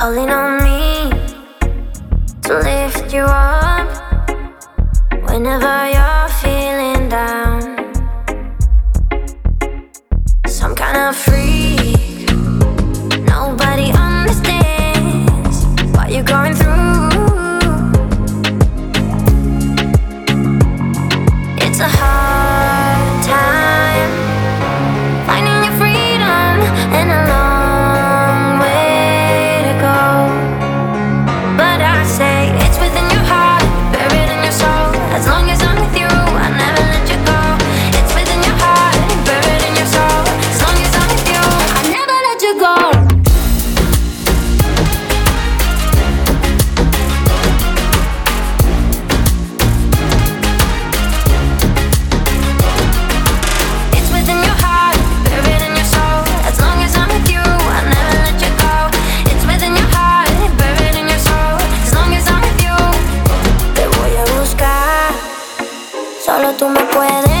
calling on me to lift you up whenever you're feeling down. Some kind of freak, nobody understands what you're going through. It's a hard Solo tú me puedes.